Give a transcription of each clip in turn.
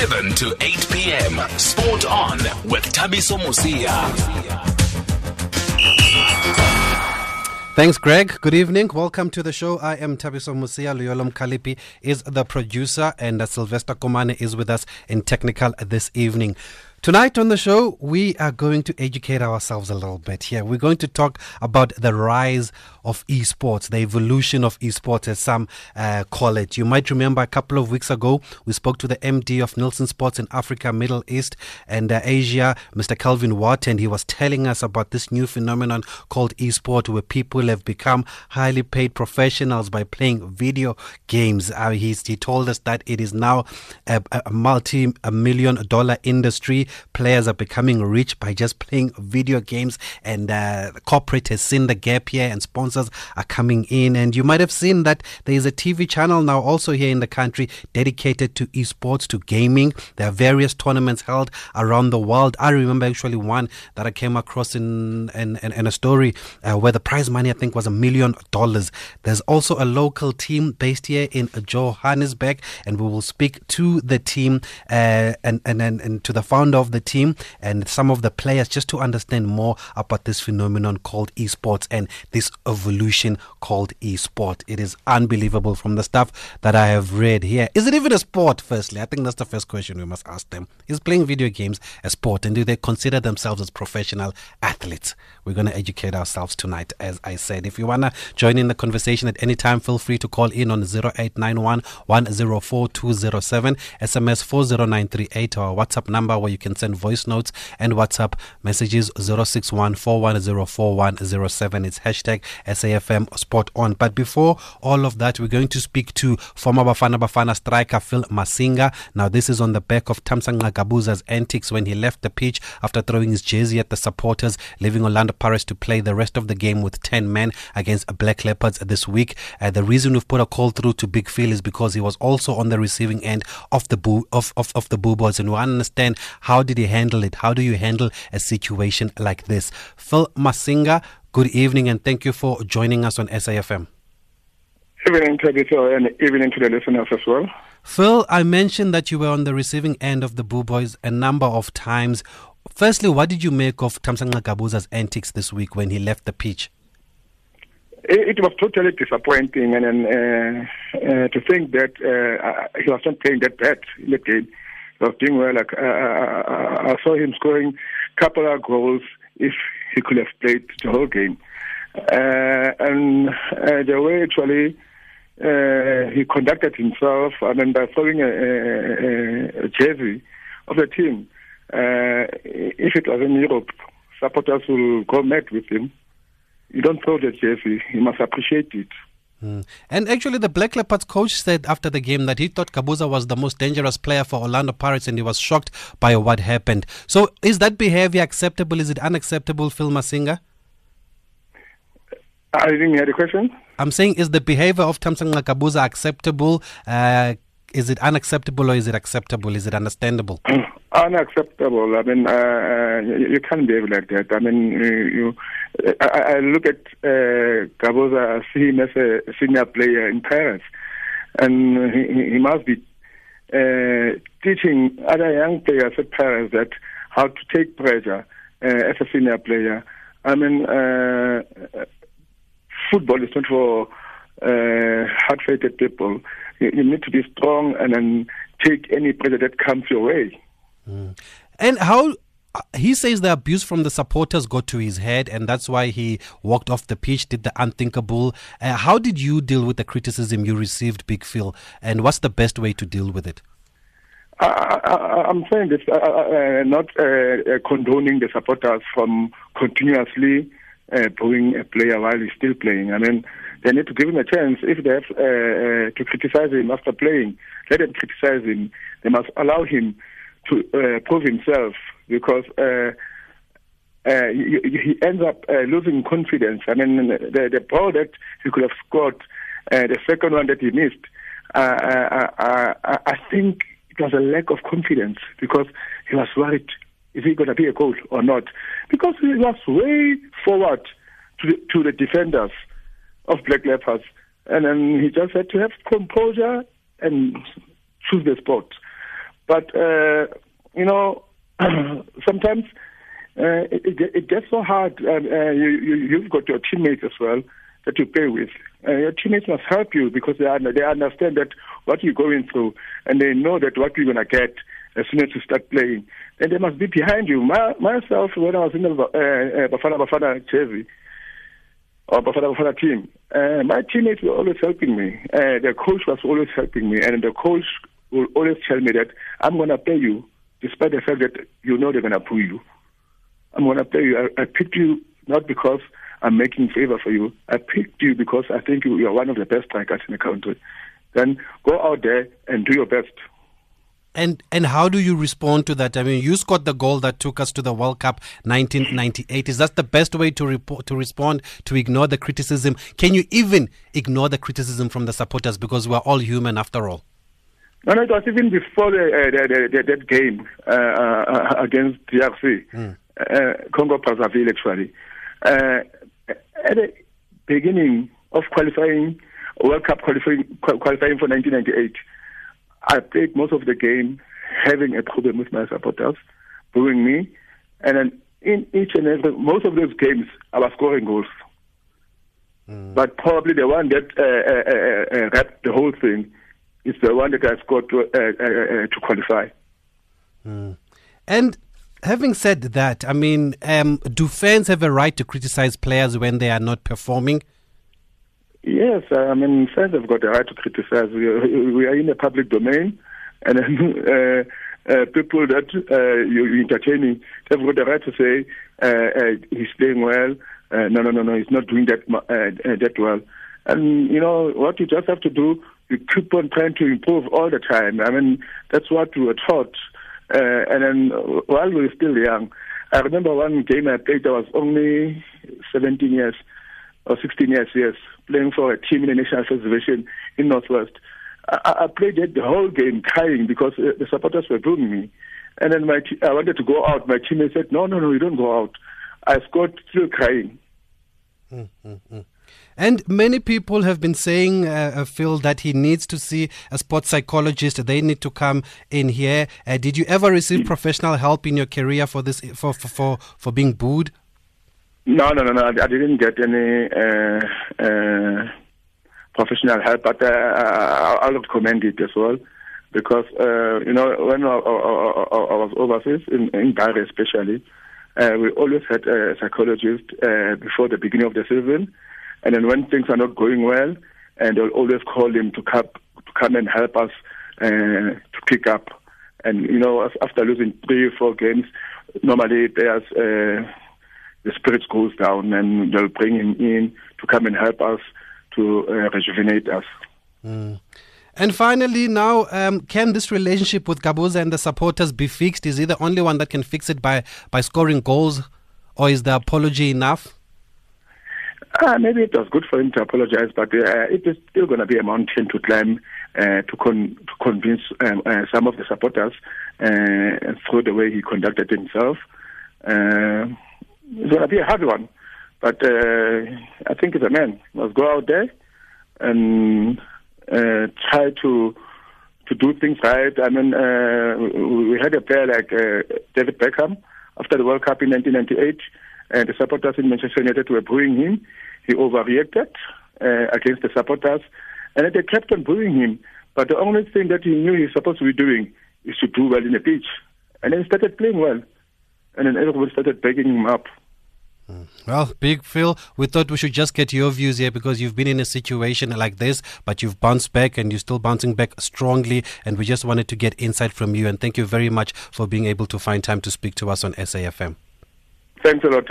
7 to 8 p.m. Sport on with Thabiso Mosia. Thanks, Greg. Good evening. Welcome to the show. I am Thabiso Mosia. Luyolo Mkalipi is the producer, and Sylvester Komane is with us in technical this evening. Tonight on the show, we are going to educate ourselves a little bit here. We're going to talk about the rise of esports, the evolution of esports, as some uh, call it. You might remember a couple of weeks ago, we spoke to the MD of Nielsen Sports in Africa, Middle East, and uh, Asia, Mr. Kelvin Watt, and he was telling us about this new phenomenon called esport, where people have become highly paid professionals by playing video games. Uh, he told us that it is now a, a multi million dollar industry Players are becoming rich by just playing video games, and uh, corporate has seen the gap here, and sponsors are coming in. And you might have seen that there is a TV channel now also here in the country dedicated to esports, to gaming. There are various tournaments held around the world. I remember actually one that I came across in in, in, in a story uh, where the prize money I think was a million dollars. There's also a local team based here in Johannesburg, and we will speak to the team uh, and, and, and and to the founder of the team and some of the players just to understand more about this phenomenon called esports and this called esport. It is unbelievable from the stuff that I have read here. Is it even a sport, firstly? I think that's the first question we must ask them. Is playing video games a sport and do they consider themselves as professional athletes? We're going to educate ourselves tonight, as I said. If you want to join in the conversation at any time, feel free to call in on 0891 104 207, SMS 40938, or WhatsApp number where you can send voice notes and WhatsApp messages 061 It's hashtag SAFM Sport On. But before all of that, we're going to speak to former Bafana Bafana striker Phil Masinga. Now, this is on the back of Thamsanqa Gabuza's antics when he left the pitch after throwing his jersey at the supporters, leaving Orlando Pirates to play the rest of the game with 10 men against Black Leopards this week. Uh, the reason we've put a call through to Big Phil is because he was also on the receiving end of the boo of, of, of the boo boys and we understand how did he handle it? How do you handle a situation like this? Phil Masinga, good evening and thank you for joining us on SAFM. Evening to the and evening to the listeners as well. Phil, I mentioned that you were on the receiving end of the Boo Boys a number of times. Firstly, what did you make of Thamsanqa Gabuza's antics this week when he left the pitch? It, was totally disappointing, and, and uh, uh, to think that uh, he was not playing that bad in the game was doing well. Like, uh, uh, uh, I saw him scoring a couple of goals if he could have played the whole game. Uh, and uh, the way actually uh, he conducted himself, I mean, by throwing a, a, a jersey of the team, if it was in Europe, supporters will go mad with him. You don't throw the jersey, you must appreciate it. Mm. And actually, the Black Leopards coach said after the game that he thought Gabuza was the most dangerous player for Orlando Pirates and he was shocked by what happened. So, is that behavior acceptable? Is it unacceptable, Phil Masinga? I didn't hear the question. I'm saying, is the behavior of Thamsanqa Gabuza acceptable? Uh, is it unacceptable or is it acceptable? Is it understandable? unacceptable. I mean, uh, uh, you, you, can't behave like that. I mean, you, you I, I, look at uh, I see him as a senior player in Pirates, and he, he must be uh, teaching other young players at Pirates that how to take pressure uh, as a senior player. I mean, uh, football is not for uh, hard-fated people. You, you, need to be strong and then take any pressure that comes your way. Mm. And how uh, he says the abuse from the supporters got to his head, and that's why he walked off the pitch, did the unthinkable. Uh, how did you deal with the criticism you received, Big Phil, and what's the best way to deal with it? I, am saying this, uh, uh, uh not uh, condoning the supporters from continuously booing a player while he's still playing. I mean, they need to give him a chance. If they have to criticize him after playing, let them criticize him. They must allow him to uh, prove himself because uh, uh, he, he, ends up uh, losing confidence. I mean, the, the ball that he could have scored, uh, the second one that he missed, uh, I think it was a lack of confidence because he was worried is he going to be a goal or not? Because he was way forward to the, to the defenders of Black Leopards. And then he just had to have composure and choose the spot. But uh, you know, sometimes uh, it, it, gets so hard. Uh, uh, you, you've got your teammates as well that you play with. Uh, your teammates must help you because they, are, they understand that what you're going through, and they know that what you're going to get as soon as you start playing. And they must be behind you. My, myself, when I was in the uh, uh, Bafana Bafana jersey, or Bafana Bafana team, uh, my teammates were always helping me. Uh, the coach was always helping me, and the coach will always tell me that I'm going to pay you, despite the fact that you know they're going to pull you. I'm going to pay you. I, I picked you not because I'm making favor for you. I picked you because I think you are one of the best strikers in the country. Then go out there and do your best. And and how do you respond to that? I mean, you scored the goal that took us to the World Cup 1998. Is that the best way to report to respond to ignore the criticism? Can you even ignore the criticism from the supporters because we're all human after all? No, no, it was even before the, uh, the, the, that game uh, uh, against DRC, mm. Congo Brazzaville, actually. Uh, at the beginning of qualifying, World Cup qualifying, qualifying for 1998, I played most of the game having a problem with my supporters, booing me, and then in each and every most of those games, I was scoring goals. Mm. But probably the one that uh, uh, uh wrapped the whole thing is the one that I scored to, uh, uh, to qualify. Mm. And having said that, I mean, um, do fans have a right to criticize players when they are not performing? Yes, I mean, fans have got a right to criticize. We are, we are in the public domain, and uh, uh, people that uh, you're entertaining have got the right to say uh, uh, he's playing well. Uh, no, no, no, no, he's not doing that that well. And you know what you just have to do. You keep on trying to improve all the time. I mean, that's what we were taught. and then while we were still young, I remember one game I played. I was only 17 years or 16 years, yes, playing for a team in the National Federation in Northwest. I, I played it the whole game crying because uh, the supporters were booing me. And then my t- I wanted to go out. My teammate said, no, no, no, you don't go out. I scored still crying. Mm-hmm. And many people have been saying, uh, uh, Phil, that he needs to see a sports psychologist. They need to come in here. Uh, did you ever receive mm. professional help in your career for this, for for for, for being booed? No, no, no, no. I didn't get any uh, uh, professional help, but uh, I would commend it as well because uh, you know when I, I, I, was overseas in, in Bari especially, uh, we always had a psychologist uh, before the beginning of the season, and then when things are not going well, and they'll always call him to come to come and help us uh, to pick up. And you know after losing three or four games, normally players. Uh, the spirits goes down and they'll bring him in to come and help us to uh, rejuvenate us. Mm. And finally, now, um, can this relationship with Gabuza and the supporters be fixed? Is he the only one that can fix it by, by scoring goals, or is the apology enough? Uh, maybe it was good for him to apologize, but uh, it is still going to be a mountain to climb uh, to, con- to convince um, uh, some of the supporters uh, through the way he conducted himself. Uh, it's going to be a hard one. But uh, I think as a man, must go out there and uh, try to to do things right. I mean, uh, we had a player like uh, David Beckham after the World Cup in 1998, and the supporters in Manchester United were booing him. He overreacted uh, against the supporters, and they kept on booing him. But the only thing that he knew he was supposed to be doing is to do well in the pitch, and then he started playing well and then everybody started begging him up. Well, Big Phil, we thought we should just get your views here because you've been in a situation like this, but you've bounced back and you're still bouncing back strongly. And we just wanted to get insight from you. And thank you very much for being able to find time to speak to us on SAFM. Thanks a lot.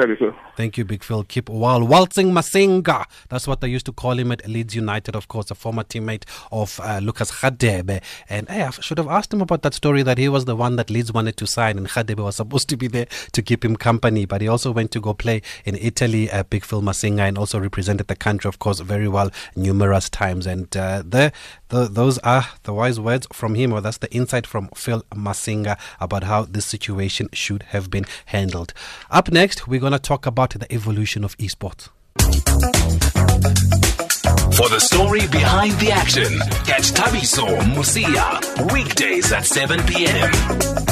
Thank you, Big Phil. Keep while waltzing Masinga. That's what they used to call him at Leeds United, of course, a former teammate of uh, Lucas Radebe. And hey, I should have asked him about that story that he was the one that Leeds wanted to sign, and Radebe was supposed to be there to keep him company. But he also went to go play in Italy, uh, Big Phil Masinga, and also represented the country, of course, very well numerous times. And uh, the, the, those are the wise words from him, or that's the insight from Phil Masinga about how this situation should have been handled. Up next, we're going to talk about the evolution of esports. For the story behind the action, catch Thabiso Mosia weekdays at 7 p.m.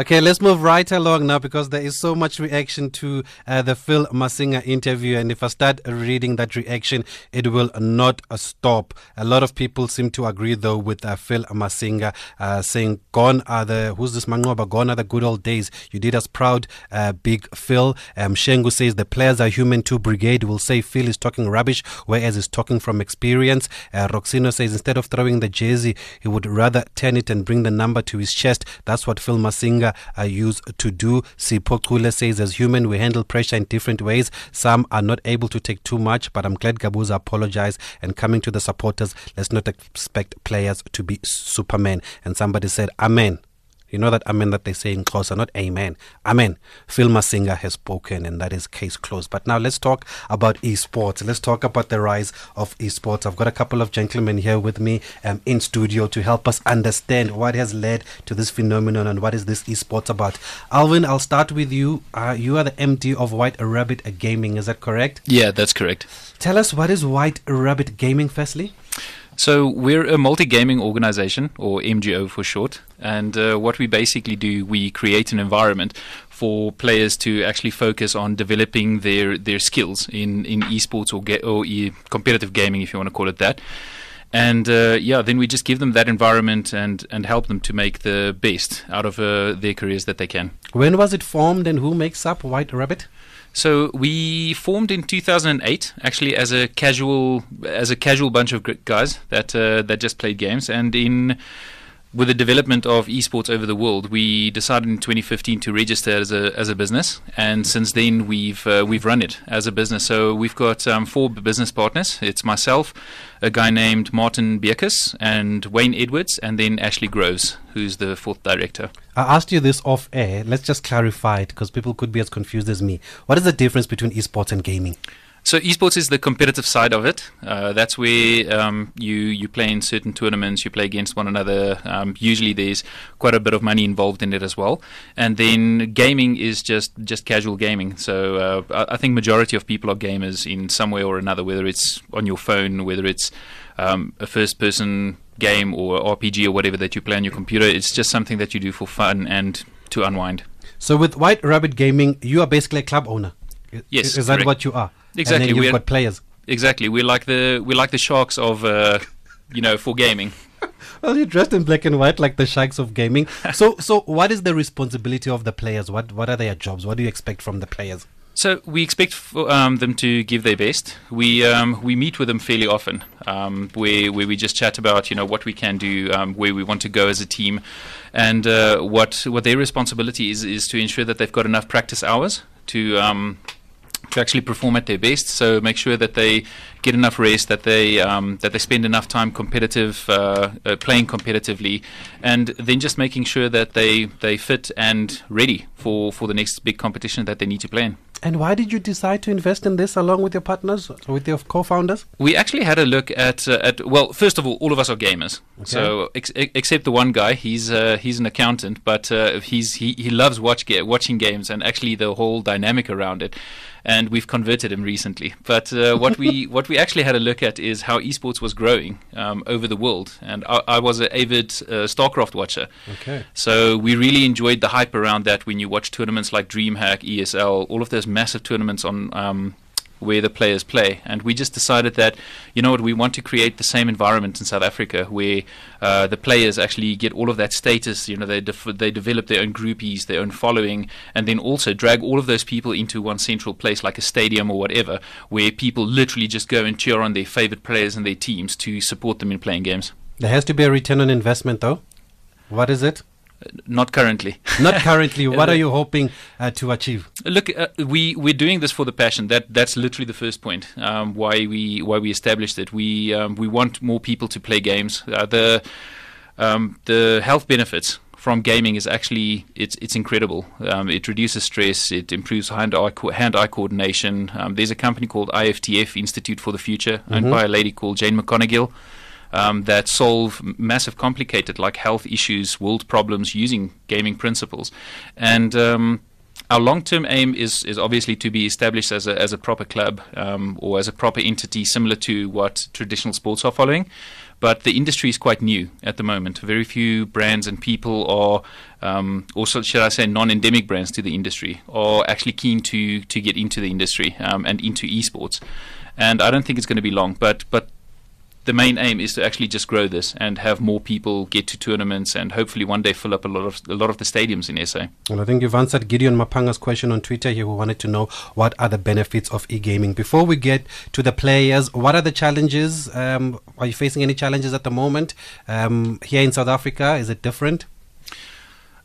Okay, let's move right along now because there is so much reaction to uh, the Phil Masinga interview. And if I start reading that reaction, it will not uh, stop. A lot of people seem to agree, though, with uh, Phil Masinga uh, saying, Gone are the, who's this Mangoba? Gone are the good old days. You did us proud, uh, Big Phil. Um, Shengu says, The players are human too. Brigade will say Phil is talking rubbish, whereas he's talking from experience. Uh, Roxino says, Instead of throwing the jersey, he would rather turn it and bring the number to his chest. That's what Phil Masinga are used to do. Sipho Kule says, as human, we handle pressure in different ways. Some are not able to take too much, but I'm glad Gabuza apologized and coming to the supporters. Let's not expect players to be Superman. And somebody said, Amen. You know that amen that they say in Xhosa, not amen. Amen. Phil Masinga has spoken, and that is case closed. But now let's talk about esports. Let's talk about the rise of esports. I've got a couple of gentlemen here with me um, in studio to help us understand what has led to this phenomenon and what is this esports about. Alvin, I'll start with you. Uh, you are the MD of White Rabbit Gaming, is that correct? Yeah, that's correct. Tell us what is White Rabbit Gaming, firstly? So we're a multi-gaming organization, or MGO for short. And uh, what we basically do, we create an environment for players to actually focus on developing their, their skills in, in esports or, ge- or e- competitive gaming, if you want to call it that. And uh, yeah, then we just give them that environment and, and help them to make the best out of uh, their careers that they can. When was it formed and who makes up White Rabbit? So we formed in 2008, actually as a casual as a casual bunch of guys that uh, that just played games, and in with the development of esports over the world, we decided in 2015 to register as a as a business, and since then we've uh, we've run it as a business. So we've got um, four business partners. It's myself, a guy named Martin Bierkus, and Wayne Edwards, and then Ashley Groves, who's the fourth director. I asked you this off air. Let's just clarify it because people could be as confused as me. What is the difference between esports and gaming? So esports is the competitive side of it. Uh, that's where um, you you play in certain tournaments, you play against one another. Um, usually, there's quite a bit of money involved in it as well. And then gaming is just just casual gaming. So uh, I think majority of people are gamers in some way or another, whether it's on your phone, whether it's um, a first-person game or RPG or whatever that you play on your computer. It's just something that you do for fun and to unwind. So with White Rabbit Gaming, you are basically a club owner. Yes, is, is that what you are? Exactly. And then you've We're- got players. Exactly. We're like the we're like the sharks of uh, you know for gaming. Well, you're dressed in black and white like the sharks of gaming. so, so what is the responsibility of the players? What what are their jobs? What do you expect from the players? So we expect for, um, them to give their best. We um, we meet with them fairly often, um, where where we just chat about you know what we can do, um, where we want to go as a team, and uh, what what their responsibility is is to ensure that they've got enough practice hours to. To actually perform at their best, so make sure that they get enough rest, that they um, that they spend enough time competitive, uh, uh, playing competitively, and then just making sure that they they fit and ready for, for the next big competition that they need to play in. And why did you decide to invest in this along with your partners, with your co-founders? We actually had a look at uh, at well, first of all, all of us are gamers. So ex- ex- except the one guy, he's uh, he's an accountant, but uh, he's he, he loves watch ga- watching games and actually the whole dynamic around it. And we've converted him recently. But uh, what we what we actually had a look at is how esports was growing um, over the world. And I, I was an avid uh, StarCraft watcher. Okay. So we really enjoyed the hype around that when you watch tournaments like DreamHack, ESL, all of those massive tournaments on um, where the players play. And we just decided that, you know what, we want to create the same environment in South Africa where uh, the players actually get all of that status. You know, they def- they develop their own groupies, their own following, and then also drag all of those people into one central place like a stadium or whatever, where people literally just go and cheer on their favorite players and their teams to support them in playing games. There has to be a return on investment, though. What is it? Not currently. Not currently. what are you hoping uh, to achieve? Look, uh, we we're doing this for the passion. That that's literally the first point. Um, why we why we established it. We um, we want more people to play games. Uh, the um, the health benefits from gaming is actually it's it's incredible. Um, it reduces stress. It improves hand eye co- hand eye coordination. Um, there's a company called IFTF Institute for the Future, owned by a lady called Jane McGonigal. Um, that solve massive, complicated like health issues, world problems using gaming principles, and um, our long-term aim is is obviously to be established as a as a proper club um, or as a proper entity, similar to what traditional sports are following. But the industry is quite new at the moment. Very few brands and people are, um, also should I say, non-endemic brands to the industry, are actually keen to to get into the industry um, and into esports. And I don't think it's going to be long. But but the main aim is to actually just grow this and have more people get to tournaments and hopefully one day fill up a lot of a lot of the stadiums in SA. Well, I think you've answered Gideon Mapanga's question on Twitter here who wanted to know what are the benefits of e-gaming. Before we get to the players, what are the challenges? Um, are you facing any challenges at the moment? Um, here in South Africa, is it different?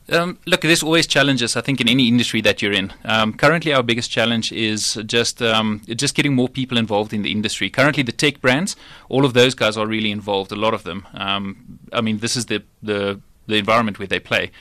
Um, look, there's always challenges. I think in any industry that you're in. Um, currently, our biggest challenge is just um, just getting more people involved in the industry. Currently, the tech brands, all of those guys are really involved. A lot of them. Um, I mean, this is the the the environment where they play.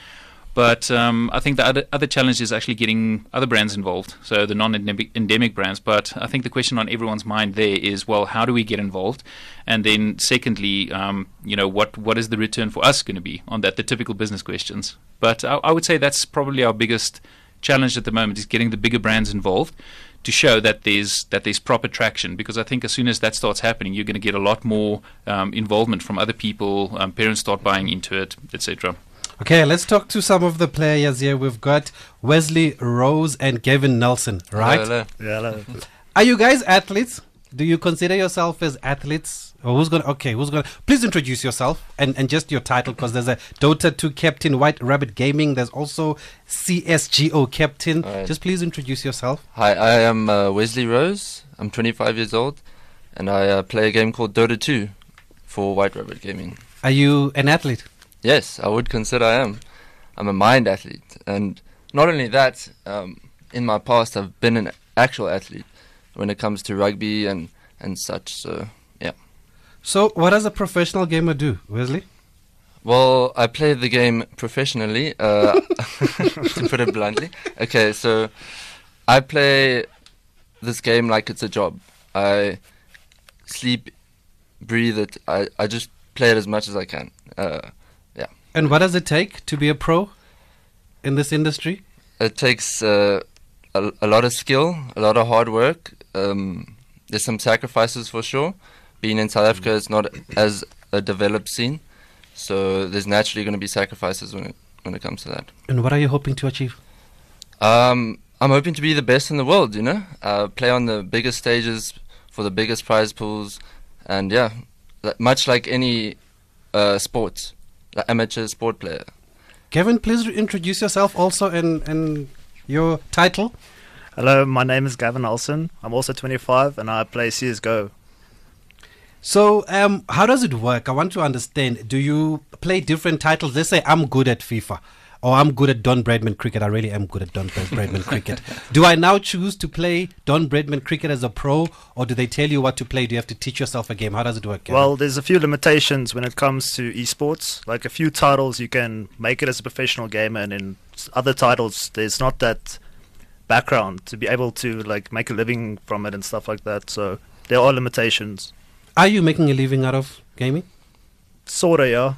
But um, I think the other, other challenge is actually getting other brands involved, so the non-endemic brands. But I think the question on everyone's mind there is, well, how do we get involved? And then, secondly, um, you know, what what is the return for us going to be on that? The typical business questions. But I, I would say that's probably our biggest challenge at the moment is getting the bigger brands involved to show that there's that there's proper traction. Because I think as soon as that starts happening, you're going to get a lot more um, involvement from other people. Um, parents start buying into it, etc. Okay, let's talk to some of the players here. We've got Wesley Rose and Gavin Nelson, right? Hello, hello. Hello. Are you guys athletes? Do you consider yourself as athletes? Or who's gonna? Okay, who's gonna? Please introduce yourself and, and just your title, because there's a Dota 2 captain, White Rabbit Gaming. There's also CSGO captain. Right. Just please introduce yourself. Hi, I am uh, Wesley Rose. I'm 25 years old, and I uh, play a game called Dota 2 for White Rabbit Gaming. Are you an athlete? Yes, I would consider I am. I'm a mind athlete, and not only that, um, in my past I've been an actual athlete when it comes to rugby and and such. So yeah. So, what does a professional gamer do, Wesley? Well, I play the game professionally, uh, to put it bluntly. Okay, so I play this game like it's a job. I sleep, breathe it. I, I just play it as much as I can. Uh, And what does it take to be a pro in this industry? it takes uh, a, a lot of skill, a lot of hard work. Um, there's some sacrifices for sure. Being in South Africa is not as a developed scene, so there's naturally going to be sacrifices when it when it comes to that. And what are you hoping to achieve? Um, I'm hoping to be the best in the world. You know, uh, play on the biggest stages for the biggest prize pools, and yeah, much like any uh, sport, like amateur sport player. Kevin, please introduce yourself also and, and your title. Hello, my name is Gavin Olsen. I'm also 25 and I play CSGO. So, um, how does it work? I want to understand. Do you play different titles? Let's say I'm good at FIFA, or I'm good at Don Bradman cricket. I really am good at Don Bradman cricket. Do I now choose to play Don Bradman cricket as a pro, or do they tell you what to play? Do you have to teach yourself a game? How does it work? Kevin? Well, there's a few limitations when it comes to esports. Like a few titles, you can make it as a professional gamer, and in other titles, there's not that background to be able to like make a living from it and stuff like that. So there are limitations. are you making a living out of gaming? Sorta, yeah.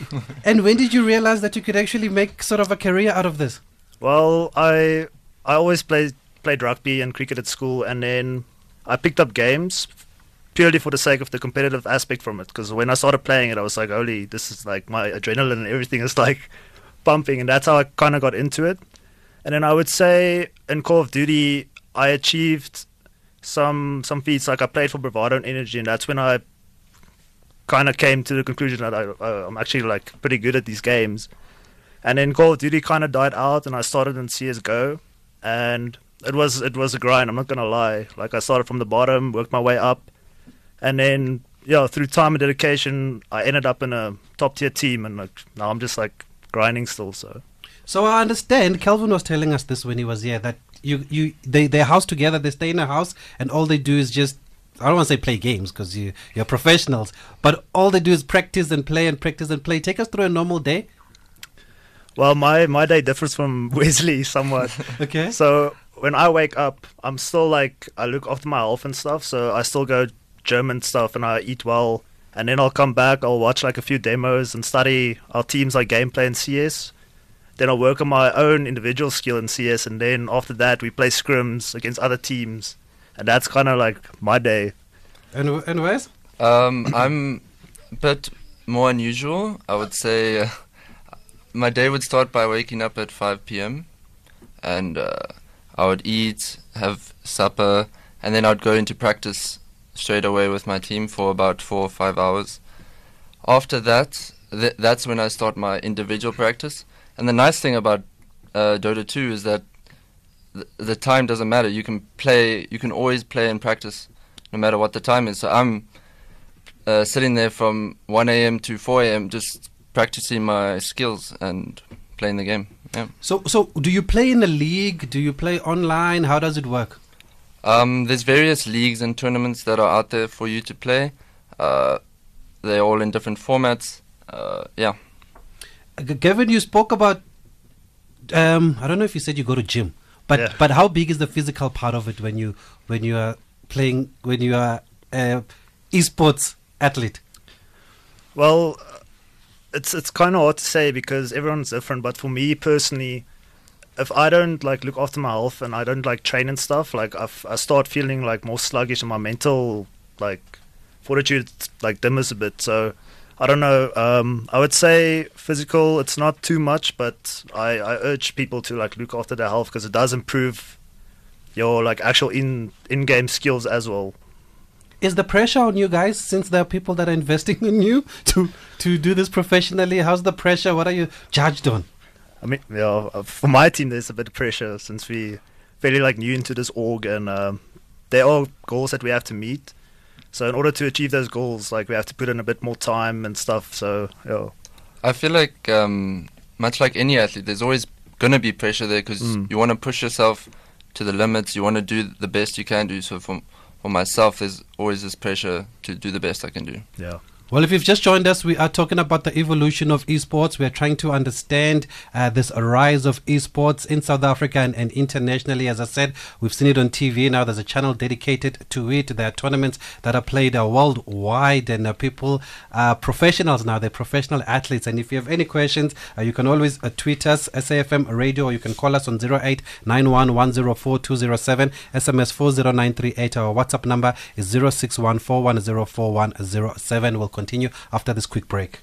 And when did you realize that you could actually make sort of a career out of this? Well, I I always played played rugby and cricket at school, and then I picked up games purely for the sake of the competitive aspect from it. Because when I started playing it, I was like, "Holy, this is like my adrenaline and everything is like pumping," and that's how I kind of got into it. And then I would say in Call of Duty, I achieved some some feats. Like I played for Bravado and Energy, and that's when I kind of came to the conclusion that I, I'm actually like pretty good at these games. And then Call of Duty kind of died out, and I started in CS:GO, and it was it was a grind. I'm not gonna lie. Like I started from the bottom, worked my way up, and then yeah, through time and dedication, I ended up in a top tier team, and like now I'm just like grinding still. So So I understand. Kelvin was telling us this when he was here that you you they they house together. They stay in a house, and all they do is just I don't want to say play games because you you're professionals, but all they do is practice and play and practice and play. Take us through a normal day. well, my my day differs from Wesley somewhat. Okay. So when I wake up, I'm still like I look after my health and stuff. So I still go gym and stuff, and I eat well. And then I'll come back. I'll watch like a few demos and study our teams like gameplay and CS. then I work on my own individual skill in CS, and then after that we play scrims against other teams, and that's kind of like my day. And and Wes? Um, I'm a bit more unusual. I would say uh, my day would start by waking up at 5 p.m. and uh, I would eat, have supper, and then I'd go into practice straight away with my team for about four or five hours. After that, th- that's when I start my individual practice. And the nice thing about uh, Dota 2 is that th- the time doesn't matter. You can play. You can always play and practice, no matter what the time is. So I'm uh, sitting there from 1 a.m. to 4 a.m. just practicing my skills and playing the game. Yeah. So so do you play in the league? Do you play online? How does it work? Um, there's various leagues and tournaments that are out there for you to play. Uh, they're all in different formats. Uh, yeah. Gavin, you spoke about. Um, I don't know if you said you go to gym, but Yeah. but how big is the physical part of it when you when you are playing when you are uh, esports athlete? Well, uh, it's it's kind of hard to say because everyone's different. But for me personally, if I don't like look after my health and I don't like train and stuff, like I, I start feeling like more sluggish and my mental like fortitude like dimmers a bit. So I don't know. Um, I would say physical. It's not too much, but I, I urge people to like look after their health because it does improve your like actual in in game skills as well. Is the pressure on you guys since there are people that are investing in you to to do this professionally? How's the pressure? What are you judged on? I mean, yeah, for my team, there's a bit of pressure since we fairly like new into this org, and um, there are goals that we have to meet. So in order to achieve those goals, like we have to put in a bit more time and stuff. So yeah, I feel like, um, much like any athlete, there's always going to be pressure there because Mm. you want to push yourself to the limits. You want to do the best you can do. So for, for myself, there's always this pressure to do the best I can do. yeah. Well, if you've just joined us, we are talking about the evolution of esports. We are trying to understand uh, this rise of esports in South Africa and, and internationally. As I said, we've seen it on TV now. There's a channel dedicated to it. There are tournaments that are played uh, worldwide, and uh, people are professionals now. They're professional athletes. And if you have any questions, uh, you can always uh, tweet us, SAFM Radio, or you can call us on 0891104207, SMS 40938. Our WhatsApp number is 0614104107. We'll continue after this quick break.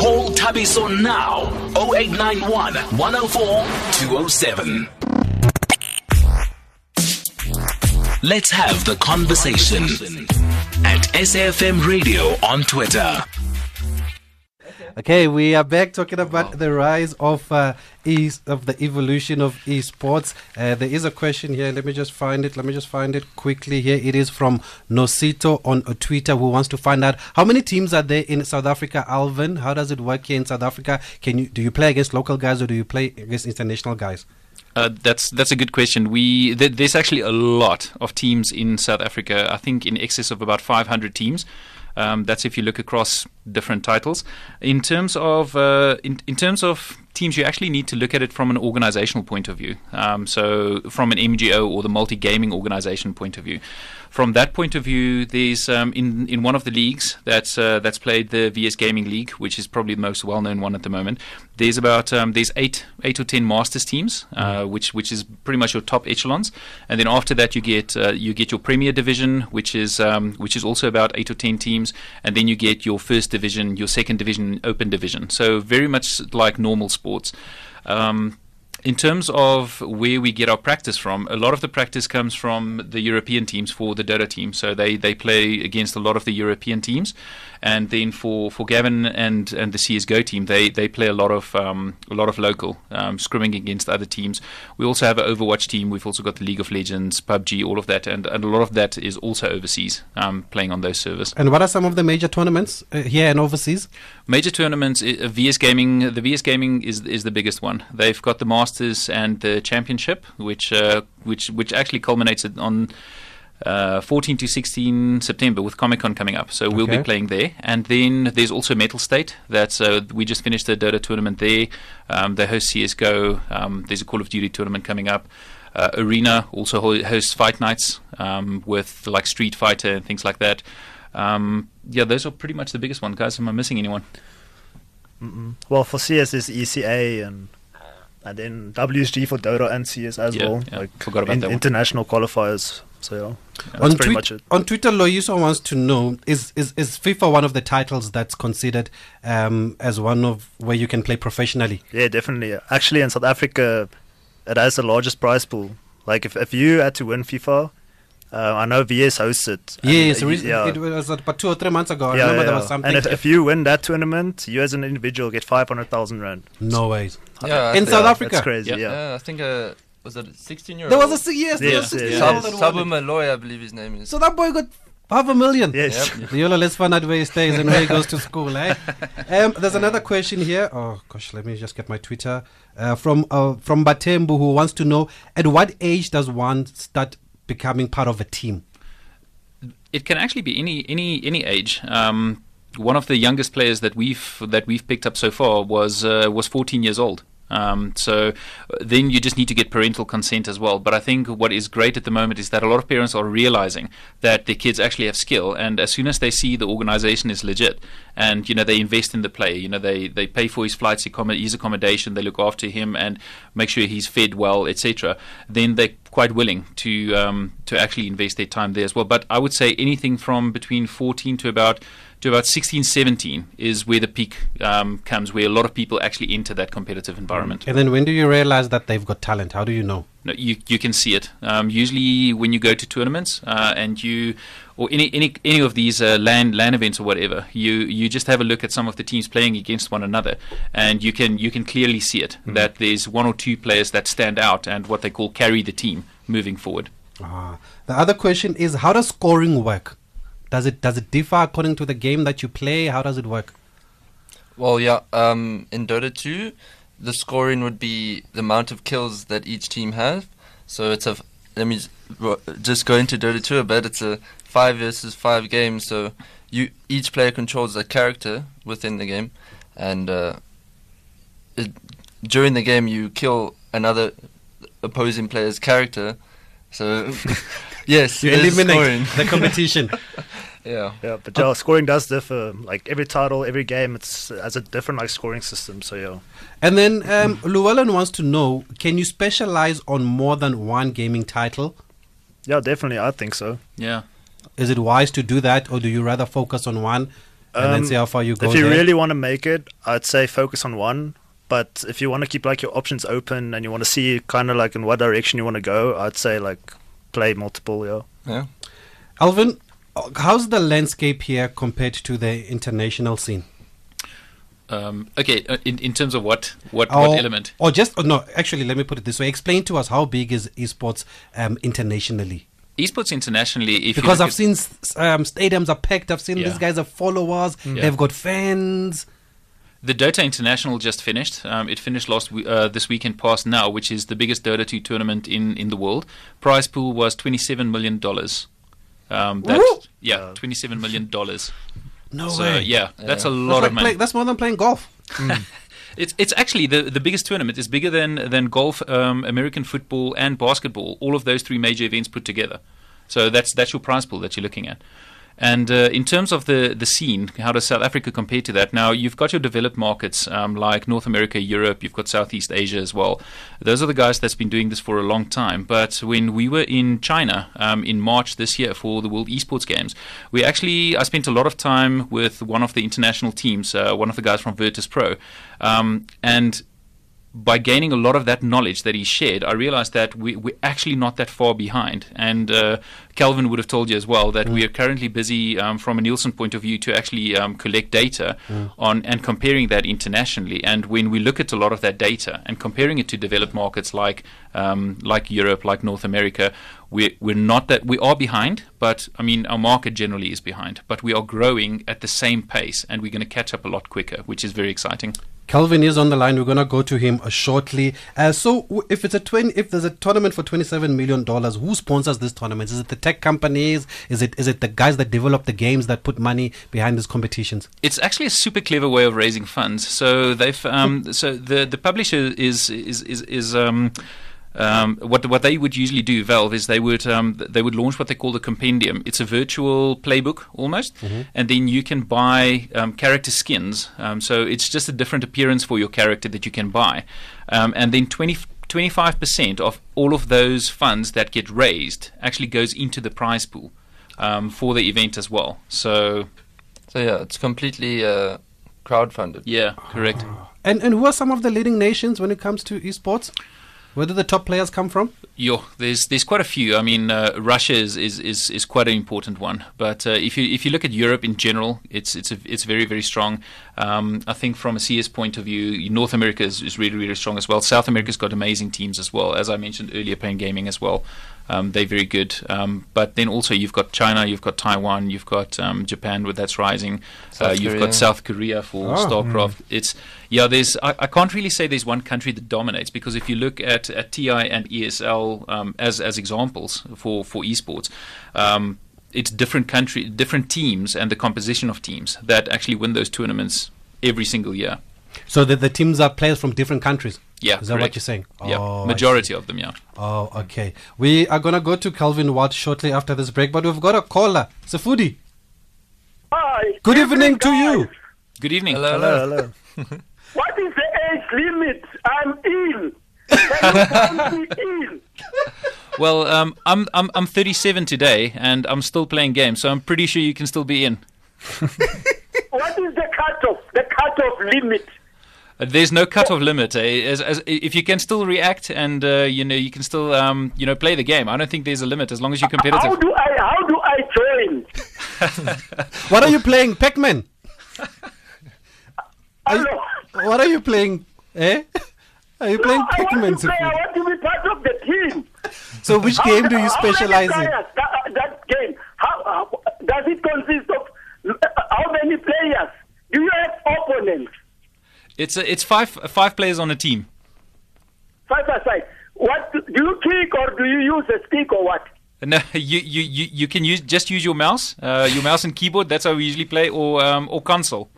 Call Thabiso now 0891 104 207. Let's have the conversation at SAFM Radio on Twitter. Okay, we are back talking about the rise of uh, e- of the evolution of esports. Uh, there is a question here. Let me just find it. Let me just find it quickly here. It is from Nosito on Twitter, who wants to find out how many teams are there in South Africa. Alvin, how does it work here in South Africa? Can you do you play against local guys or do you play against international guys? Uh, that's that's a good question. We th- there's actually a lot of teams in South Africa. I think in excess of about 500 teams. Um, that's if you look across different titles. In terms of uh, in, in terms of teams, you actually need to look at it from an organizational point of view. Um, so from an MGO or the multi gaming organization point of view. From that point of view, there's um, in in one of the leagues that's uh, that's played the VS Gaming League, which is probably the most well-known one at the moment. There's about um, there's eight eight or ten masters teams, uh, which which is pretty much your top echelons, and then after that you get uh, you get your Premier Division, which is um, which is also about eight or ten teams, and then you get your first division, your second division, Open Division. So very much like normal sports. Um, in terms of where we get our practice from, a lot of the practice comes from the European teams for the Dota team. So they, they play against a lot of the European teams, and then for, for Gavin and, and the CS:GO team, they, they play a lot of um, a lot of local um, scrimming against other teams. We also have an Overwatch team. We've also got the League of Legends, PUBG, all of that, and, and a lot of that is also overseas, um, playing on those servers. And what are some of the major tournaments uh, here and overseas? Major tournaments, uh, VS Gaming. The VS Gaming is is the biggest one. They've got the Masters and the Championship, which uh, which which actually culminates on. Uh, 14 to 16 September with Comic Con coming up, so we'll Okay. be playing there. And then there's also Mettlestate. That's uh, we just finished the Dota tournament there. Um, they host CS:GO. Um, there's a Call of Duty tournament coming up. Uh, Arena also ho- hosts fight nights um, with like Street Fighter and things like that. Um, yeah, those are pretty much the biggest ones, guys. Am I missing anyone? Well, for CS is ECA and and then WSG for Dota and CS as Yeah, well. yeah. Like Forgot about that one. international qualifiers. So yeah, that's on, pretty tweet- much it. on Twitter, Loiso wants to know is, is, is FIFA one of the titles that's considered um, as one of where you can play professionally? Yeah, definitely. Actually, in South Africa, it has the largest prize pool. Like if, if you had to win FIFA, uh, I know VS hosts it. and, Yes, uh, re- yeah. it was about two or three months ago. I Yeah, remember yeah, there was something. And if, if you win that tournament, you as an individual get 500,000 rand. no ways. Yeah, In South Yeah, Africa? That's crazy, Yeah. yeah. Yeah, I think uh, was it 16 year There was a si- yes, there Yeah, was a yeah, 16 year old Sub, that Sabu won it. I believe his name is. So that boy got half a million. Yes. Yolo, let's find out where he stays and where he goes to school, eh? Um, there's another question here. Oh gosh, let me just get my Twitter uh, from uh, from Batembu who wants to know at what age does one start becoming part of a team? it can actually be any any any age. Um, one of the youngest players that we've that we've picked up so far was uh, was 14 years old. Um, so uh, then you just need to get parental consent as well. But I think what is great at the moment is that a lot of parents are realizing that their kids actually have skill, and as soon as they see the organization is legit, and you know they invest in the player, you know they they pay for his flights, his accommodation, they look after him, and make sure he's fed well, etc. Then they're quite willing to um, to actually invest their time there as well. But I would say anything from between 14 to about to about 16, 17 is where the peak um, comes, where a lot of people actually enter that competitive environment. And then when do you realize that they've got talent? How do you know? No, you you can see it. Um, usually, when you go to tournaments uh, and you, or any any any of these uh, LAN LAN events or whatever, you you just have a look at some of the teams playing against one another, and you can you can clearly see it that there's one or two players that stand out and what they call carry the team moving forward. Ah. The other question is how does scoring work? Does it does it differ according to the game that you play? How does it work? Well, yeah. Um, in Dota 2, the scoring would be the amount of kills that each team has. So it's a Let me just go into Dota 2 a bit. It's a five versus five game. So you each player controls a character within the game, and uh, it, during the game you kill another opposing player's character. So yes, You eliminate scoring. the competition. yeah. Yeah, but yeah, scoring does differ. Like every title, every game, it's has a different like scoring system. So yeah, and then um, Llewellyn wants to know: Can you specialize on more than one gaming title? yeah, definitely, I think so. Yeah. Is it wise to do that, or do you rather focus on one and then Um, see how far you go? If you there? really want to make it, I'd say focus on one. But if you want to keep like your options open and you want to see kind of like in what direction you want to go, I'd say like play multiple. Yeah. Yeah. Alvin, how's the landscape here compared to the international scene? Um, okay. Uh, in in terms of what what Or- what element? Or just oh, no, actually, let me put it this way: explain to us how big is esports um, internationally? Esports internationally, if Because look I've at- seen s- s- um, stadiums are packed. I've seen Yeah. these guys are followers. Yeah. They've got fans. The Dota International just finished. Um, it finished last we- uh, this weekend past now, which is the biggest Dota 2 tournament in, in the world. Prize pool was twenty seven million dollars. Um, Woo! that's, yeah, twenty seven million dollars. No so way. yeah, that's a lot that's, of money. play- that's more than playing golf. It's it's actually the the biggest tournament. It's bigger than than golf, um, American football, and basketball. All of those three major events put together. So that's that's your prize pool that you're looking at. And uh, in terms of the, the scene, how does South Africa compare to that? Now, you've got your developed markets um, like North America, Europe, you've got Southeast Asia as well. Those are the guys that's been doing this for a long time. But when we were in China um, in March this year for the World Esports Games, we actually, I spent a lot of time with one of the international teams, uh, one of the guys from Virtus Pro. Um, and by gaining a lot of that knowledge that he shared, I realized that we, we're actually not that far behind. And uh, Calvin would have told you as well that we are currently busy, um, from a Nielsen point of view, to actually um, collect data on and comparing that internationally. And when we look at a lot of that data and comparing it to developed markets like um, like Europe, like North America, we're, we're not that we are behind. But I mean, our market generally is behind. But we are growing at the same pace, and we're going to catch up a lot quicker, which is very exciting. Calvin is on the line. We're gonna go to him uh, shortly. Uh, so, if it's a twenty, if there's a tournament for twenty-seven million dollars, who sponsors this tournament? Is it the tech companies? Is it is it the guys that develop the games that put money behind these competitions? It's actually a super clever way of raising funds. So they've um, so the the publisher is is is is um, um, what what they would usually do, Valve, is they would um, they would launch what they call the compendium. It's a virtual playbook almost, and then you can buy um, character skins. Um, so it's just a different appearance for your character that you can buy, um, and then 20. 25% of all of those funds that get raised actually goes into the prize pool um, for the event as well. So, So yeah, it's completely uh, crowdfunded. yeah, correct. And and who are some of the leading nations when it comes to esports? Where do the top players come from? Yo, there's there's quite a few. I mean, uh, Russia is, is, is, is quite an important one. But uh, if you if you look at Europe in general, it's it's a, it's very very strong. Um, I think from a CS point of view, North America is, is really really strong as well. South America's got amazing teams as well. As I mentioned earlier, Pain Gaming as well. Um, they're very good. Um, but then also you've got China, you've got Taiwan, you've got um, Japan with that's rising. Uh, you've Korea. got South Korea for Oh. StarCraft. It's yeah. There's I, I can't really say there's one country that dominates because if you look at, at TI and ESL um, as as examples for for esports. Um, it's different country, different teams, and the composition of teams that actually win those tournaments every single year. So that the teams are players from different countries. Yeah, Is that what you're saying? Yeah, Oh, majority of them. Yeah. Oh, okay. We are gonna go to Calvin Watt shortly after this break, but we've got a caller. Safudi. Hi. Good evening to you. Good evening. Hello, Hello, hello. hello. What is the age limit? I'm ill. Can you count me ill? Well, um, I'm I'm I'm 37 today, and I'm still playing games, so I'm pretty sure you can still be in. What is the cutoff? The cutoff limit? Uh, There's no cut-off limit. Eh? As, as, if you can still react and uh, you know you can still um, you know play the game, I don't think there's a limit as long as you're competitive. How competitive. do I? How do I join? What are you playing? Pac-Man. Are you- Hello. what are you playing? Eh? Are you playing no, I Pac-Man? want to play. I want to be part of the team. So which How- game do you how many specialize in? players That, that game. How, how does it consist of? uh, How many players? Do you have opponents? It's a, it's five five players on a team. Five aside. What do you kick or do you use a stick or what? No, you, you, you, you can use just use your mouse, uh, your mouse and keyboard. That's how we usually play, or um, or console.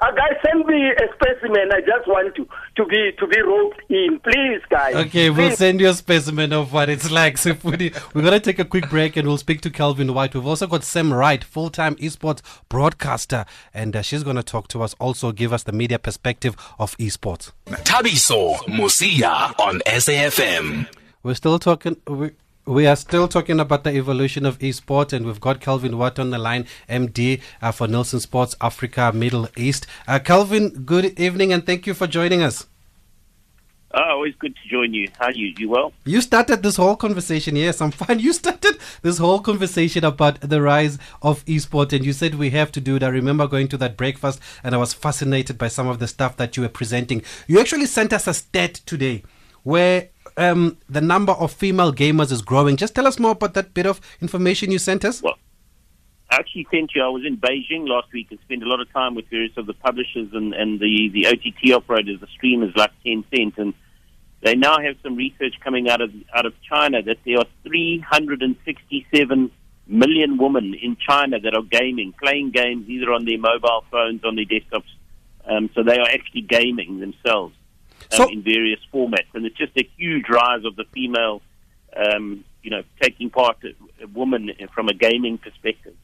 Uh, guys, send me a specimen. I just want to, to be to be roped in, please, guys. Okay, we'll send you a specimen of what it's like. Sifudi. We're going to take a quick break and we'll speak to Calvin Watt. We've also got Sam Wright, full time esports broadcaster, and uh, she's going to talk to us, also give us the media perspective of esports. Thabiso Mosia on SAFM. We're still talking. We, we are still talking about the evolution of esports, and we've got Calvin Watt on the line, MD uh, for Nielsen Sports Africa, Middle East. Uh, Calvin, good evening, and thank you for joining us. Oh, always good to join you. How are you? You well? You started this whole conversation. Yes, I'm fine. You started this whole conversation about the rise of esports, and you said we have to do it. I remember going to that breakfast, and I was fascinated by some of the stuff that you were presenting. You actually sent us a stat today where um, the number of female gamers is growing. Just tell us more about that bit of information you sent us. Well, I actually sent you. I was in Beijing last week and spent a lot of time with various of the publishers and, and the, the OTT operators, the streamers like Tencent, and they now have some research coming out of out of China that there are 367 million women in China that are gaming, playing games either on their mobile phones, on their desktops. Um, so they are actually gaming themselves um, So- in various formats, and it's just a huge rise of the female, um, you know, taking part, a woman from a gaming perspective.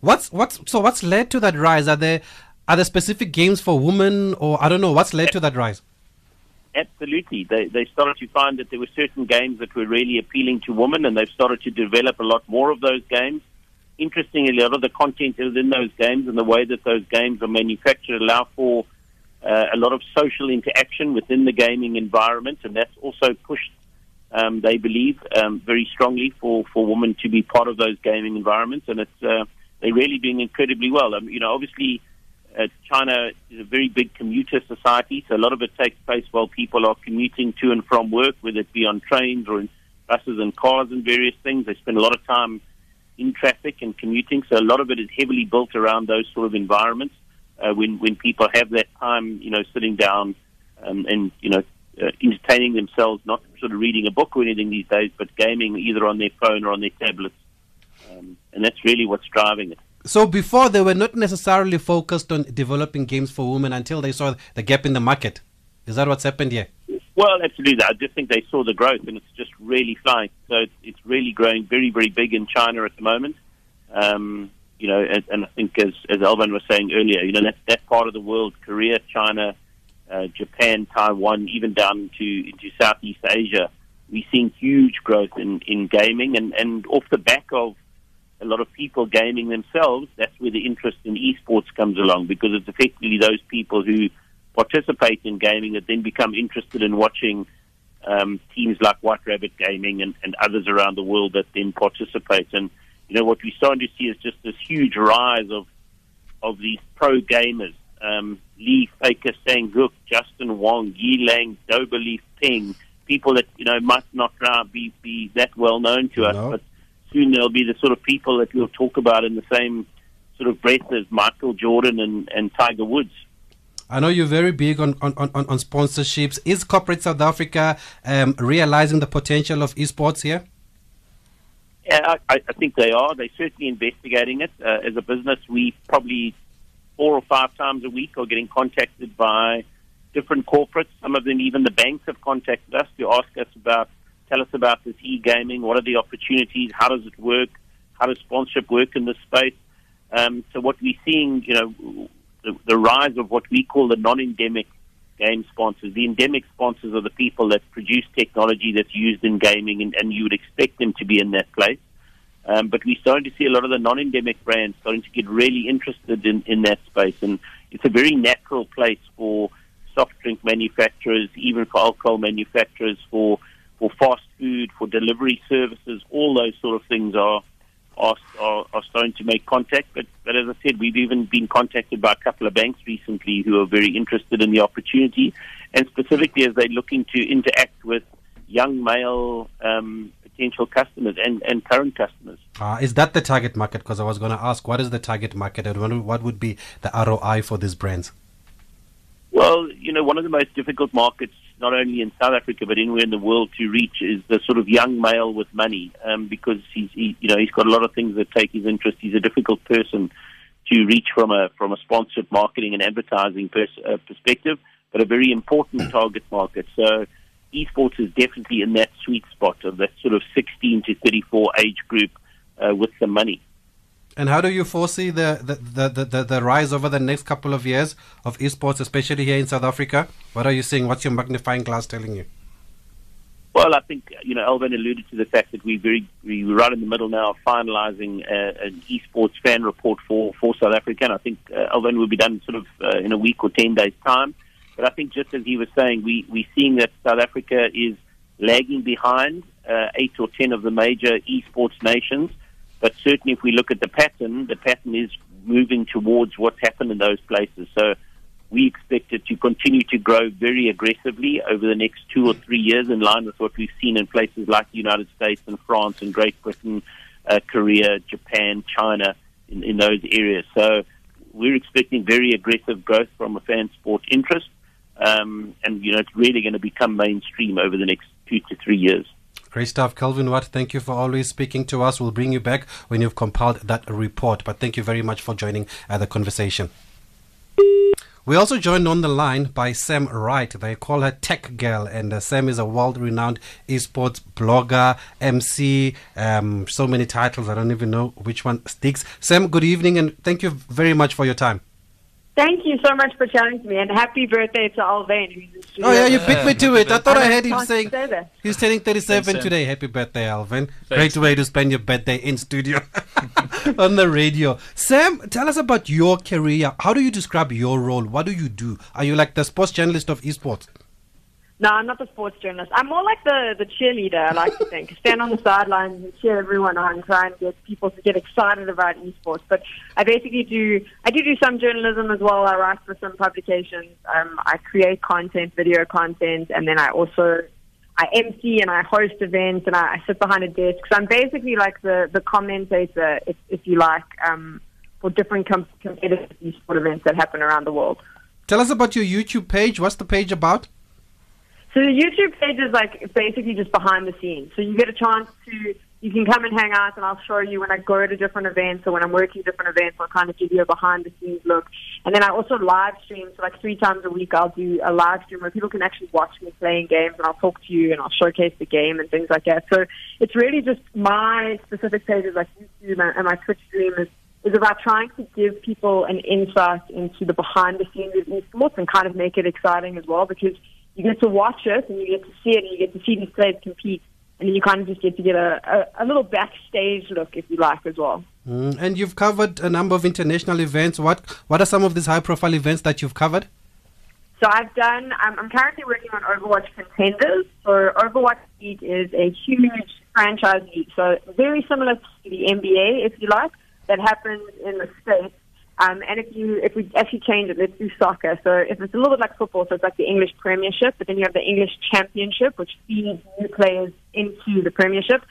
What's what's so what's led to that rise? Are there are there specific games for women, or I don't know what's led to that rise? Absolutely. They, they started to find that there were certain games that were really appealing to women, and they've started to develop a lot more of those games. Interestingly, a lot of the content within those games and the way that those games are manufactured allow for uh, a lot of social interaction within the gaming environment, and that's also pushed, um, they believe, um, very strongly for, for women to be part of those gaming environments, and it's uh, they're really doing incredibly well. Um, you know, obviously, uh, China is a very big commuter society, so a lot of it takes place while people are commuting to and from work, whether it be on trains or in buses and cars and various things. They spend a lot of time in traffic and commuting, so a lot of it is heavily built around those sort of environments. Uh, when when people have that time, you know, sitting down um, and you know uh, entertaining themselves, not sort of reading a book or anything these days, but gaming either on their phone or on their tablets, um, and that's really what's driving it. So before they were not necessarily focused on developing games for women until they saw the gap in the market. Is that what's happened here? Well, absolutely. I just think they saw the growth, and it's just really flying. So it's, it's really growing very, very big in China at the moment. Um, you know, and, and I think as as Alvin was saying earlier, you know that that part of the world, Korea, China, uh, Japan, Taiwan, even down to into Southeast Asia, we're seeing huge growth in in gaming, and and off the back of a lot of people gaming themselves, that's where the interest in esports comes along because it's effectively those people who participate in gaming that then become interested in watching um, teams like White Rabbit Gaming and, and others around the world that then participate. And you know what we're starting to see is just this huge rise of of these pro gamers. Um, Lee Faker Sang-gook, Justin Wong, Yi Lang, Dobeleaf Ping, people that you know might not uh, be be that well known to us, No. but soon they'll be the sort of people that you'll talk about in the same sort of breath as Michael Jordan and, and Tiger Woods. I know you're very big on, on, on, on sponsorships. Is Corporate South Africa um, realizing the potential of esports here? Yeah, I, I think they are. They're certainly investigating it. Uh, as a business, we probably four or five times a week are getting contacted by different corporates. Some of them, even the banks, have contacted us to ask us about, tell us about this e-gaming. What are the opportunities? How does it work? How does sponsorship work in this space? Um, so what we're seeing, you know, the, the rise of what we call the non-endemic game sponsors. The endemic sponsors are the people that produce technology that's used in gaming, and, and you would expect them to be in that place. Um, but we're starting to see a lot of the non-endemic brands starting to get really interested in, in that space, and it's a very natural place for soft drink manufacturers, even for alcohol manufacturers, for for fast food, for delivery services. All those sort of things are are, are, are starting to make contact. But, but as I said, we've even been contacted by a couple of banks recently who are very interested in the opportunity, and specifically as they're looking to interact with young male um, potential customers and, and current customers. Uh, is that the target market? Because I was going to ask, what is the target market and what- what would be the ROI for these brands? Well, you know, one of the most difficult markets, not only in South Africa but anywhere in the world, to reach is the sort of young male with money, um, because he's, he, you know, he's got a lot of things that take his interest. He's a difficult person to reach from a from a sponsored marketing and advertising pers- uh, perspective, but a very important target market. So, esports is definitely in that sweet spot of that sort of 16 to 34 age group uh, with some money. And how do you foresee the, the, the, the, the, rise over the next couple of years of esports, especially here in South Africa? What are you seeing? What's your magnifying glass telling you? Well, I think you know Alvin alluded to the fact that we very we we're right in the middle now of finalising an esports fan report for for South Africa, and I think uh, Alvin will be done sort of uh, in a week or ten days time. But I think just as he was saying, we we're seeing that South Africa is lagging behind uh, eight or ten of the major esports nations. But certainly, if we look at the pattern, the pattern is moving towards what's happened in those places. So we expect it to continue to grow very aggressively over the next two or three years, in line with what we've seen in places like the United States and France and Great Britain, uh, Korea, Japan, China, in, in those areas. So we're expecting very aggressive growth from a fan sport interest, um, and you know it's really going to become mainstream over the next two to three years. Great stuff, Calvin Watt. Thank you for always speaking to us. We'll bring you back when you've compiled that report. But thank you very much for joining uh, the conversation. We also joined on the line by Sam Wright. They call her Tech Girl, and uh, Sam is a world-renowned esports blogger, MC, um, so many titles. I don't even know which one sticks. Sam, good evening, and thank you very much for your time. Thank you so much for chatting to me, and happy birthday to Alvin. who's in studio. Oh yeah, you beat me to it. I thought I I had him saying he's turning 37 Thanks, today. Happy birthday, Alvin. Thanks. Great way to spend your birthday in studio on the radio. Sam, tell us about your career. How do you describe your role? What do you do? Are you like the sports journalist of esports? No, I'm not the sports journalist. I'm more like the, the cheerleader, I like to think. Stand on the sidelines and cheer everyone on, try and get people to get excited about esports. But I basically do, I do do some journalism as well. I write for some publications. Um, I create content, video content, and then I also, I MC and I host events and I, I sit behind a desk. So I'm basically like the, the commentator, if, if you like, um, for different com- competitive esport events that happen around the world. Tell us about your YouTube page. What's the page about? So the YouTube page is like basically just behind the scenes. So you get a chance to, you can come and hang out and I'll show you when I go to different events or when I'm working different events, I'll kind of give you a behind the scenes look. And then I also live stream, so like three times a week I'll do a live stream where people can actually watch me playing games and I'll talk to you and I'll showcase the game and things like that. So it's really just my specific pages like YouTube and my Twitch stream is is about trying to give people an insight into the behind the scenes of esports and kind of make it exciting as well because you get to watch it and you get to see it and you get to see these players compete and then you kind of just get to get a, a, a little backstage look, if you like, as well. Mm, and you've covered a number of international events. What what are some of these high profile events that you've covered? So I've done. I'm, I'm currently working on Overwatch Contenders. So Overwatch League is a huge franchise league. So very similar to the NBA, if you like, that happens in the states. Um, and if you if we actually change it, let's do soccer. So if it's a little bit like football, so it's like the English Premiership, but then you have the English Championship, which feeds new players into the Premiership.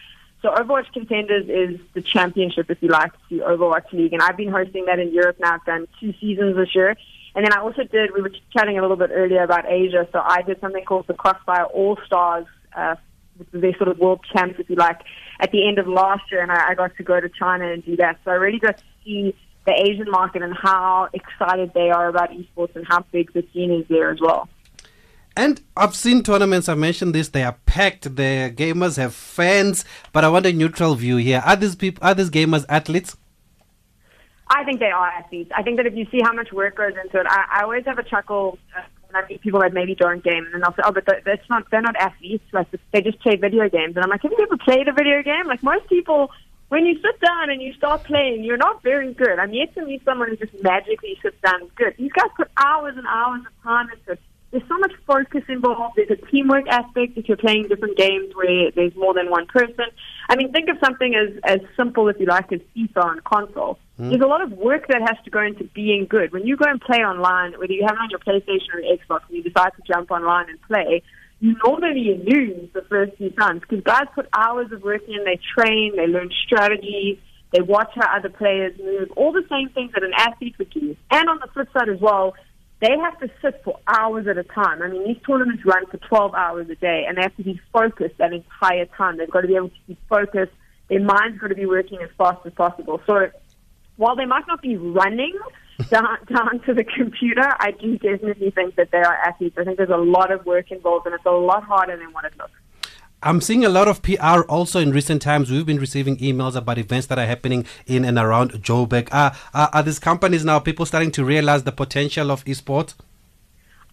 So Overwatch Contenders is the championship, if you like, the Overwatch League, and I've been hosting that in Europe now. I've done two seasons this year, and then I also did. We were chatting a little bit earlier about Asia, so I did something called the Crossfire All Stars, uh, their sort of world champs, if you like, at the end of last year, and I, I got to go to China and do that. So I really got to see the Asian market and how excited they are about esports and how big the scene is there as well. And I've seen tournaments, I mentioned this, they are packed, the gamers have fans, but I want a neutral view here. Are these people are these gamers athletes? I think they are athletes. I think that if you see how much work goes into it, I, I always have a chuckle uh, when I meet people that maybe don't game, and they'll say, "Oh, but that's not they're not athletes. Like they just play video games." And I'm like, "Have you ever played a video game? Like most people when you sit down and you start playing, you're not very good. I'm yet to meet someone who just magically sits down and is good. These guys put hours and hours of time into it. There's so much focus involved. There's a teamwork aspect if you're playing different games where there's more than one person. I mean, think of something as, as simple, if you like, as FIFA on console. Mm. There's a lot of work that has to go into being good. When you go and play online, whether you have it on your PlayStation or Xbox, and you decide to jump online and play, normally lose the first few times because guys put hours of work in, they train, they learn strategies, they watch how other players move, all the same things that an athlete would do. And on the flip side as well, they have to sit for hours at a time. I mean, these tournaments run for 12 hours a day, and they have to be focused that entire time. They've got to be able to be focused. Their mind's got to be working as fast as possible. So while they might not be running, down, down to the computer, I do definitely think that they are athletes. I think there's a lot of work involved, and it's a lot harder than what it looks. I'm seeing a lot of PR also in recent times. We've been receiving emails about events that are happening in and around Joburg. Uh, are, are these companies now people starting to realize the potential of esports?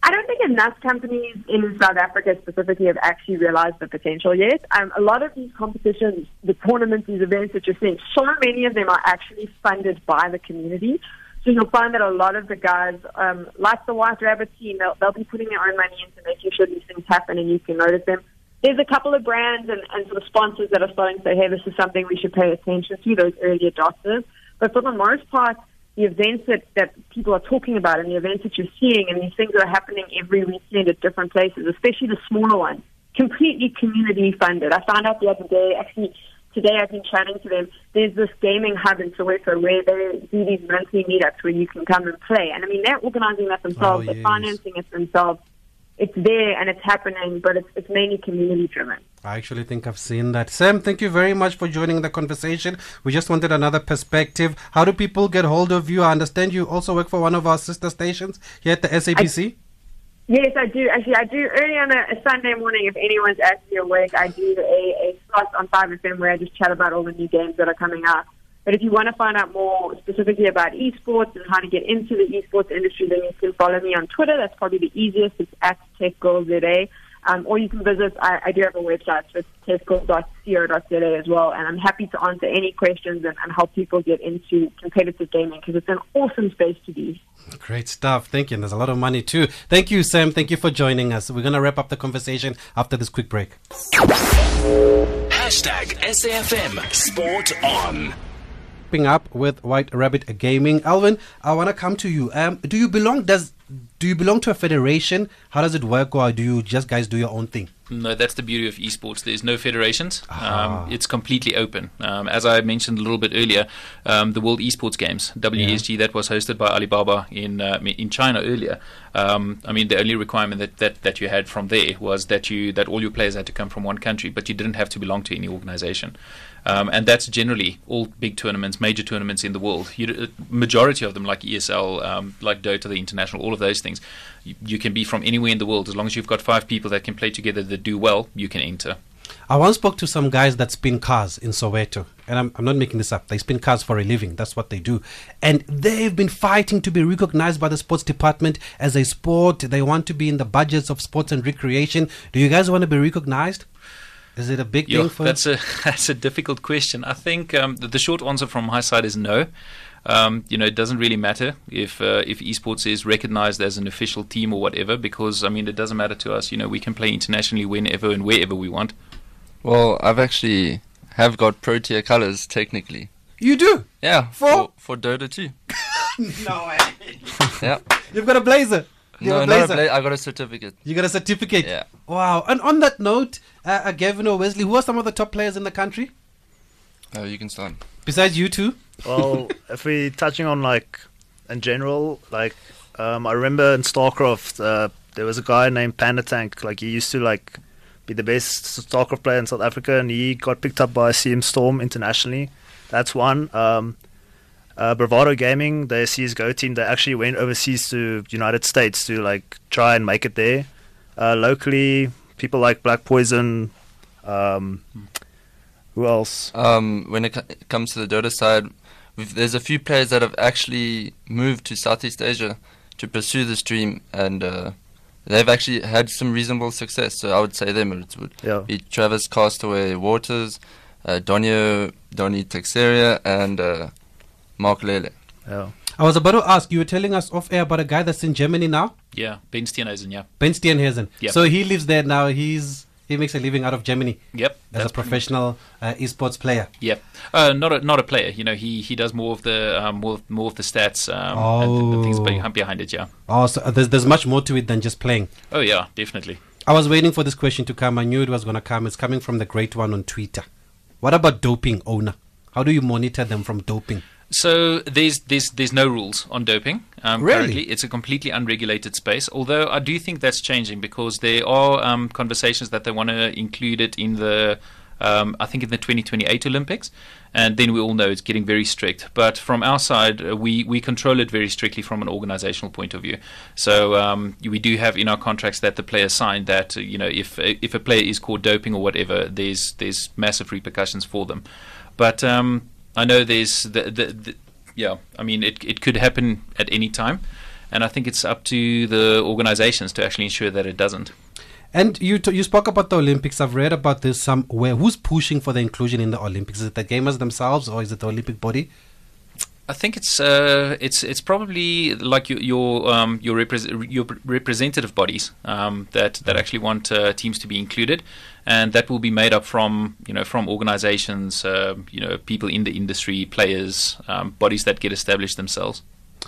I don't think enough companies in South Africa specifically have actually realized the potential yet. Um, a lot of these competitions, the tournaments, these events that you're seeing, so many of them are actually funded by the community. So you'll find that a lot of the guys, um, like the White Rabbit team, they'll, they'll be putting their own money into making sure these things happen and you can notice them. There's a couple of brands and, and sort of sponsors that are starting to say, hey, this is something we should pay attention to, those early adopters. But for the most part, the events that, that people are talking about and the events that you're seeing and these things that are happening every weekend at different places, especially the smaller ones, completely community funded. I found out the other day, actually, today I've been chatting to them. There's this gaming hub in Soweto where they do these monthly meetups where you can come and play. And I mean, they're organizing that themselves, oh, yes. they're financing it themselves. It's there and it's happening, but it's, it's mainly community driven. I actually think I've seen that. Sam, thank you very much for joining the conversation. We just wanted another perspective. How do people get hold of you? I understand you also work for one of our sister stations here at the SABC. I- Yes, I do. Actually, I do early on a, a Sunday morning. If anyone's actually awake, I do a, a slot on 5FM where I just chat about all the new games that are coming out. But if you want to find out more specifically about esports and how to get into the esports industry, then you can follow me on Twitter. That's probably the easiest. It's at TechGirlZA. Um, or you can visit, I, I do have a website, so it's techgirl.co.za as well, and I'm happy to answer any questions and, and help people get into competitive gaming because it's an awesome space to be. Great stuff. Thank you. And there's a lot of money too. Thank you, Sam. Thank you for joining us. We're going to wrap up the conversation after this quick break. Hashtag SAFM Sport On. Up with White Rabbit Gaming. Alvin, I want to come to you. Um, do you belong? Does do you belong to a federation? How does it work, or do you just guys do your own thing? No, that's the beauty of esports. There's no federations. Um, it's completely open. Um, as I mentioned a little bit earlier, um, the World Esports Games (WESG) yeah. that was hosted by Alibaba in uh, in China earlier. Um, I mean, the only requirement that, that, that you had from there was that you that all your players had to come from one country, but you didn't have to belong to any organization. Um, and that's generally all big tournaments, major tournaments in the world. You, uh, majority of them, like ESL, um, like Dota, the international, all of those things, you, you can be from anywhere in the world as long as you've got five people that can play together that do well. You can enter. I once spoke to some guys that spin cars in Soweto, and I'm, I'm not making this up. They spin cars for a living. That's what they do. And they've been fighting to be recognized by the sports department as a sport. They want to be in the budgets of sports and recreation. Do you guys want to be recognized? Is it a big Yeah, thing for that's a that's a difficult question. I think um, the, the short answer from my side is no. Um, you know, it doesn't really matter if uh, if esports is recognized as an official team or whatever, because I mean, it doesn't matter to us. You know, we can play internationally whenever and wherever we want. Well, I've actually have got pro tier colors technically. You do? Yeah, For? for, for Dota 2. No way. Yeah. You've got a blazer. You no, have not a a blazer. bla- I got a certificate. You got a certificate. Yeah. Wow. And on that note, uh, uh, Gavin or Wesley, who are some of the top players in the country Oh, you can start. besides you two? Well, if we're touching on like in general, like um, I remember in StarCraft, uh, there was a guy named Panda Tank. Like he used to like be the best StarCraft player in South Africa, and he got picked up by CM Storm internationally. That's one. Um, uh, Bravado Gaming, their CS:GO team, they actually went overseas to United States to like try and make it there. Uh, locally, people like Black Poison. Um, who else? Um, when it co- comes to the Dota side, there's a few players that have actually moved to Southeast Asia to pursue this dream, and uh, they've actually had some reasonable success. So I would say them. It would Yeah. be Travis Castaway Waters, uh, Donio Donny Texeria, and uh, Mark Lele. Yeah. I was about to ask, you were telling us off air about a guy that's in Germany now, Yeah, Ben Steenhuisen, yeah. Ben Steenhuisen. Yep. So he lives there now. He's he makes a living out of Germany Yep. as a professional uh, esports player. Yep. Uh, not a not a player. You know, he, he does more of the um, more more of the stats um, and the, the things Oh. behind, behind it. Yeah. Oh, so there's there's much more to it than just playing. Oh yeah, definitely. I was waiting for this question to come. I knew it was going to come. It's coming from the great one on Twitter. What about doping owner? How do you monitor them from doping? So there's there's there's no rules on doping. Um, Really? Currently, it's a completely unregulated space. Although I do think that's changing because there are um, conversations that they want to include it in the. Um, I think in the 2028 Olympics, and then we all know it's getting very strict. But from our side, uh, we we control it very strictly from an organizational point of view. So um, we do have in our contracts that the players sign that uh, you know if if a player is caught doping or whatever, there's there's massive repercussions for them. But um, I know there's the, the, the yeah. I mean, it it could happen at any time, and I think it's up to the organizations to actually ensure that it doesn't. And you t- you spoke about the Olympics. I've read about this somewhere. Who's pushing for the inclusion in the Olympics? Is it the gamers themselves or is it the Olympic body? I think it's uh, it's it's probably like your your um, your, repres- your representative bodies um, that that actually want uh, teams to be included, and that will be made up from you know from organizations, uh, you know people in the industry, players, um, bodies that get established themselves.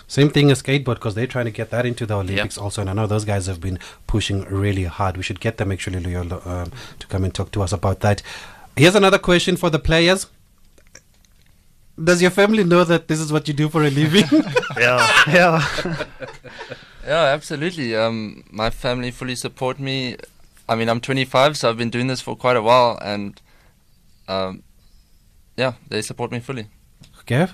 Same thing as skateboard because they're trying to get that into the Olympics also. And I know those guys have been pushing really hard. We should get them actually, Luyolo, um, to come and talk to us about that. Here's another question for the players. Does your family know that this is what you do for a living? Yeah. yeah. Yeah, absolutely. Um, my family fully support me. I mean, I'm 25, so I've been doing this for quite a while, and um, yeah, they support me fully. Gav?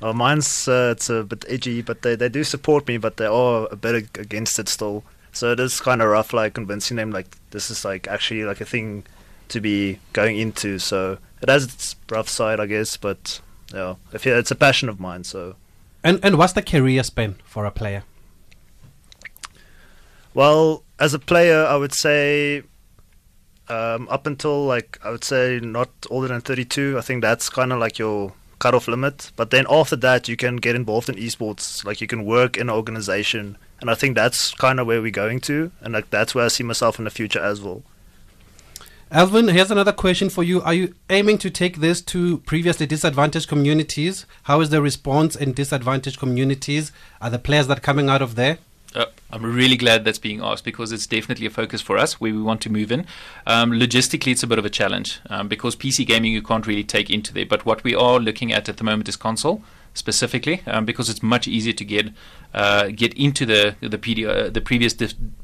Well, mine's uh, it's a bit edgy, but they, they do support me, but they are a bit against it still. So it is kind of rough, like convincing them like this is like actually like a thing to be going into. So it has its rough side, I guess, but yeah, if it's a passion of mine. So And and what's the career span for a player? well, as a player, I would say um, up until like I would say not older than 32. I think that's kind of like your cutoff limit. But then after that, you can get involved in esports. Like you can work in an organization, and I think that's kind of where we're going to, and like that's where I see myself in the future as well. Alvin, here's another question for you. Are you aiming to take this to previously disadvantaged communities? How is the response in disadvantaged communities? Are the players that are coming out of there? Uh, I'm really glad that's being asked because it's definitely a focus for us where we want to move in. Um, logistically, it's a bit of a challenge um, because PC gaming you can't really take into there. But what we are looking at at the moment is console specifically um, because it's much easier to get uh, get into the the, PD, uh, the previous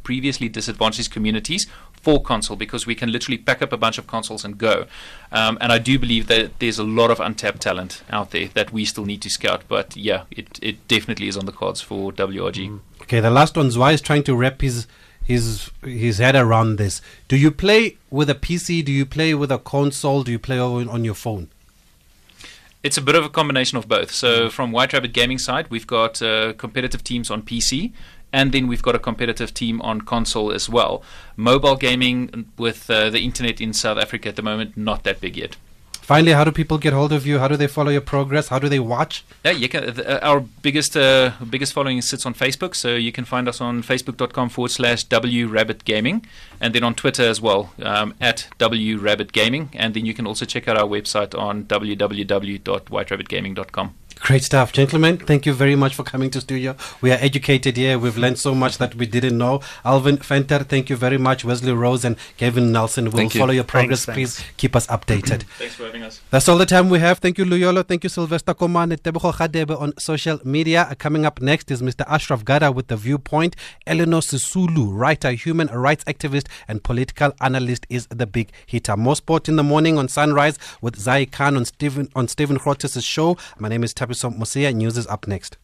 previously disadvantaged communities for console because we can literally pack up a bunch of consoles and go. Um, and I do believe that there's a lot of untapped talent out there that we still need to scout. But yeah, it, it definitely is on the cards for WRG. Okay, the last one, Zwa is trying to wrap his his his head around this. Do you play with a PC? Do you play with a console? Do you play on, on your phone? It's a bit of a combination of both. So from White Rabbit Gaming side, we've got uh, competitive teams on PC, and then we've got a competitive team on console as well. Mobile gaming with uh, the internet in South Africa at the moment, not that big yet. Finally, how do people get hold of you? How do they follow your progress? How do they watch? Yeah, you can, uh, our biggest uh, biggest following sits on Facebook, so you can find us on facebook.com forward slash W Rabbit Gaming, and then on Twitter as well um, at W Rabbit Gaming, and then you can also check out our website on www.whiterabbitgaming.com. Great stuff, gentlemen. Thank you very much for coming to studio. We are educated here. We've learned so much that we didn't know. Alvin Venter, thank you very much. Wesley Rose and Kevin Nelson will Thank you. follow your progress. Thanks, Please keep us updated. Thanks for having us. That's all the time we have. Thank you, Luyolo. Thank you, Sylvester Komane, Tebogo Khadebe on social media. Uh, Coming up next is Mr. Ashraf Garda with The Viewpoint. Elinor Sisulu, writer, human rights activist, and political analyst, is the big hitter. More sport in the morning on Sunrise with Zai Khan on Stephen, on Stephen Grootes' show. My name is Thabiso Mosia. News is up next.